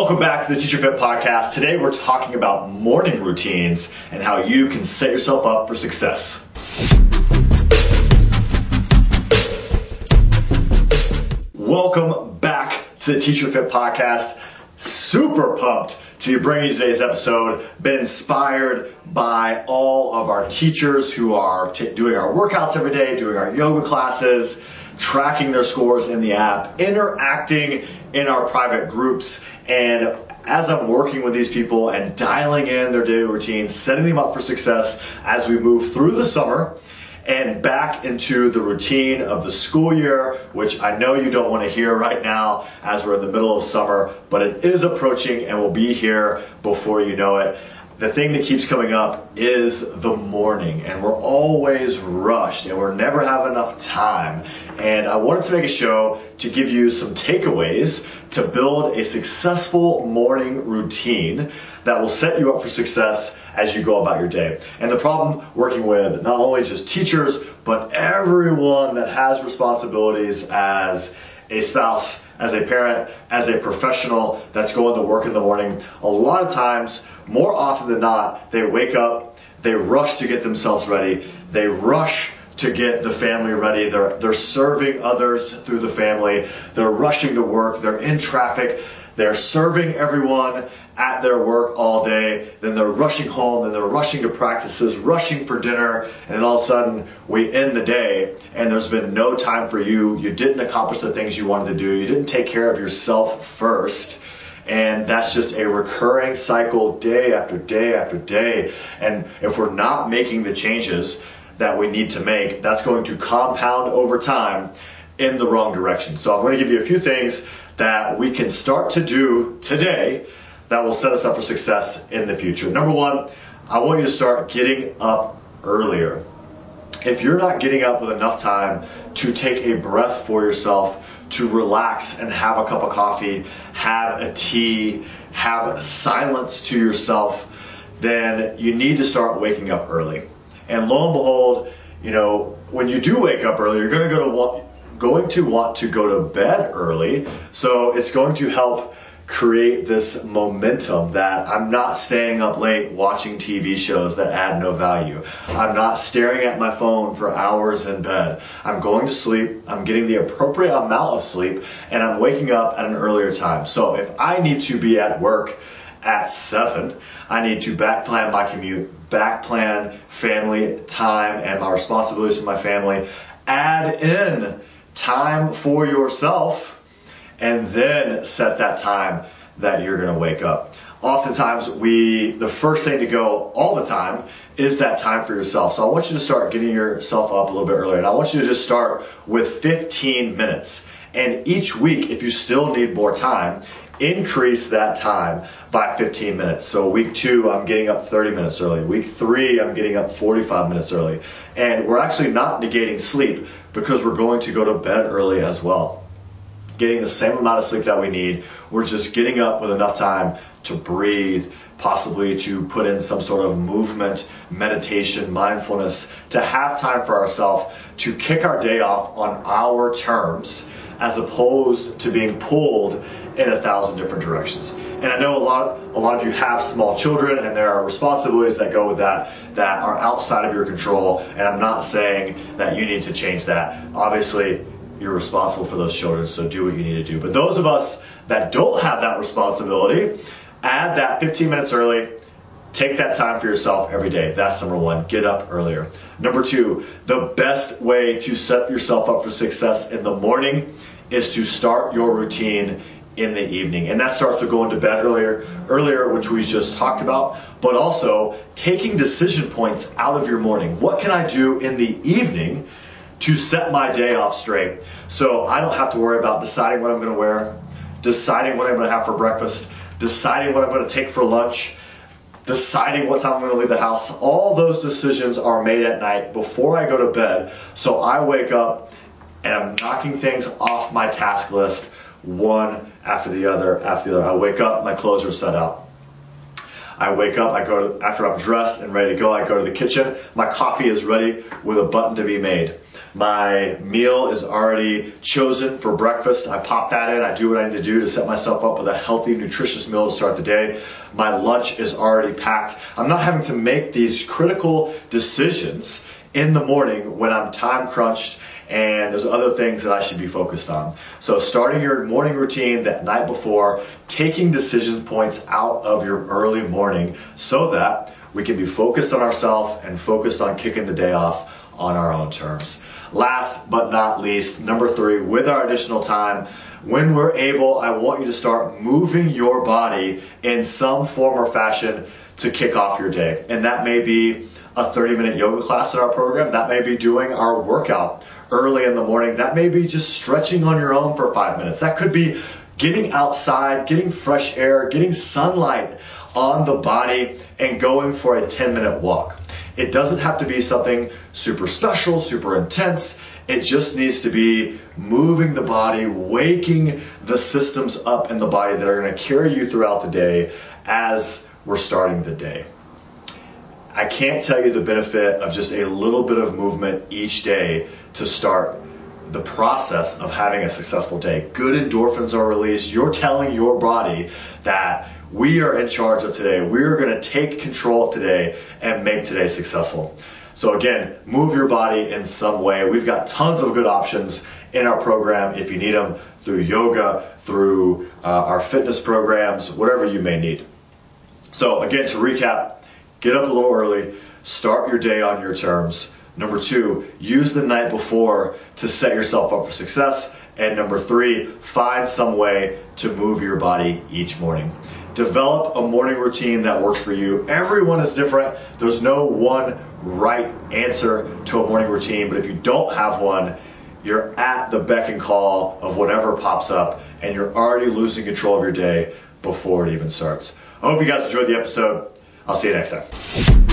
Welcome back to the Teacher Fit Podcast. Today we're talking about morning routines and how you can set yourself up for success. Welcome back to the Teacher Fit Podcast. Super pumped to be bringing you today's episode. Been inspired by all of our teachers who are t- doing our workouts every day, doing our yoga classes, tracking their scores in the app, interacting in our private groups, and as I'm working with these people and dialing in their daily routines, setting them up for success as we move through the summer and back into the routine of the school year, which I know you don't want to hear right now as we're in the middle of summer, but it is approaching and will be here before you know it. The thing that keeps coming up is the morning, and we're always rushed and we're never have enough time. And I wanted to make a show to give you some takeaways to build a successful morning routine that will set you up for success as you go about your day. And the problem working with not only just teachers, but everyone that has responsibilities as a spouse, as a parent, as a professional that's going to work in the morning, a lot of times, more often than not, they wake up, they rush to get themselves ready, they rush to get the family ready. They're, they're serving others through the family. They're rushing to work. They're in traffic. They're serving everyone at their work all day. Then they're rushing home. Then they're rushing to practices, rushing for dinner. And then all of a sudden we end the day and there's been no time for you. You didn't accomplish the things you wanted to do. You didn't take care of yourself first. And that's just a recurring cycle day after day after day. And if we're not making the changes that we need to make, that's going to compound over time in the wrong direction. So I'm going to give you a few things that we can start to do today that will set us up for success in the future. Number one, I want you to start getting up earlier. If you're not getting up with enough time to take a breath for yourself, to relax and have a cup of coffee, have a tea, have silence to yourself, then you need to start waking up early. And lo and behold, you know, when you do wake up early, you're going to go to going to want to go to bed early. So it's going to help create this momentum that I'm not staying up late watching TV shows that add no value. I'm not staring at my phone for hours in bed. I'm going to sleep. I'm getting the appropriate amount of sleep and I'm waking up at an earlier time. So if I need to be at work at seven, I need to back plan my commute, back plan family time and my responsibilities to my family, add in time for yourself, and then set that time that you're going to wake up. Oftentimes, we the first thing to go all the time is that time for yourself. So I want you to start getting yourself up a little bit earlier, and I want you to just start with 15 minutes. And each week, if you still need more time, increase that time by 15 minutes. So week two, I'm getting up 30 minutes early. Week three, I'm getting up 45 minutes early. And we're actually not negating sleep because we're going to go to bed early as well. Getting the same amount of sleep that we need. We're just getting up with enough time to breathe, possibly to put in some sort of movement, meditation, mindfulness, to have time for ourselves, to kick our day off on our terms as opposed to being pulled in a thousand different directions. And I know a lot a lot of you have small children and there are responsibilities that go with that that are outside of your control and I'm not saying that you need to change that. Obviously, you're responsible for those children, so do what you need to do. But those of us that don't have that responsibility, add that 15 minutes early, Take that time for yourself every day. That's number one. Get up earlier. Number two, the best way to set yourself up for success in the morning is to start your routine in the evening. And that starts with going to bed earlier, earlier, which we just talked about, but also taking decision points out of your morning. What can I do in the evening to set my day off straight? So I don't have to worry about deciding what I'm going to wear, deciding what I'm going to have for breakfast, deciding what I'm going to take for lunch, deciding what time I'm going to leave the house. All those decisions are made at night before I go to bed. So I wake up and I'm knocking things off my task list one after the other after the other. I wake up, my clothes are set out. I wake up, I go to, after I'm dressed and ready to go, I go to the kitchen. My coffee is ready with a button to be made. My meal is already chosen for breakfast. I pop that in. I do what I need to do to set myself up with a healthy, nutritious meal to start the day. My lunch is already packed. I'm not having to make these critical decisions in the morning when I'm time crunched and there's other things that I should be focused on. So starting your morning routine that night before, taking decision points out of your early morning so that we can be focused on ourselves and focused on kicking the day off on our own terms. Last but not least, number three, with our additional time, when we're able, I want you to start moving your body in some form or fashion to kick off your day. And that may be a 30 minute yoga class in our program. That may be doing our workout early in the morning. That may be just stretching on your own for five minutes. That could be getting outside, getting fresh air, getting sunlight on the body, and going for a 10 minute walk. It doesn't have to be something super special, super intense. It just needs to be moving the body, waking the systems up in the body that are going to carry you throughout the day as we're starting the day. I can't tell you the benefit of just a little bit of movement each day to start the process of having a successful day. Good endorphins are released. You're telling your body that we are in charge of today. We're going to take control of today and make today successful. So again, move your body in some way. We've got tons of good options in our program if you need them through yoga, through uh, our fitness programs, whatever you may need. So again, to recap, get up a little early, start your day on your terms. Number two, use the night before to set yourself up for success. And number three, find some way to move your body each morning. Develop a morning routine that works for you. Everyone is different. There's no one right answer to a morning routine, but if you don't have one, you're at the beck and call of whatever pops up, and you're already losing control of your day before it even starts. I hope you guys enjoyed the episode. I'll see you next time.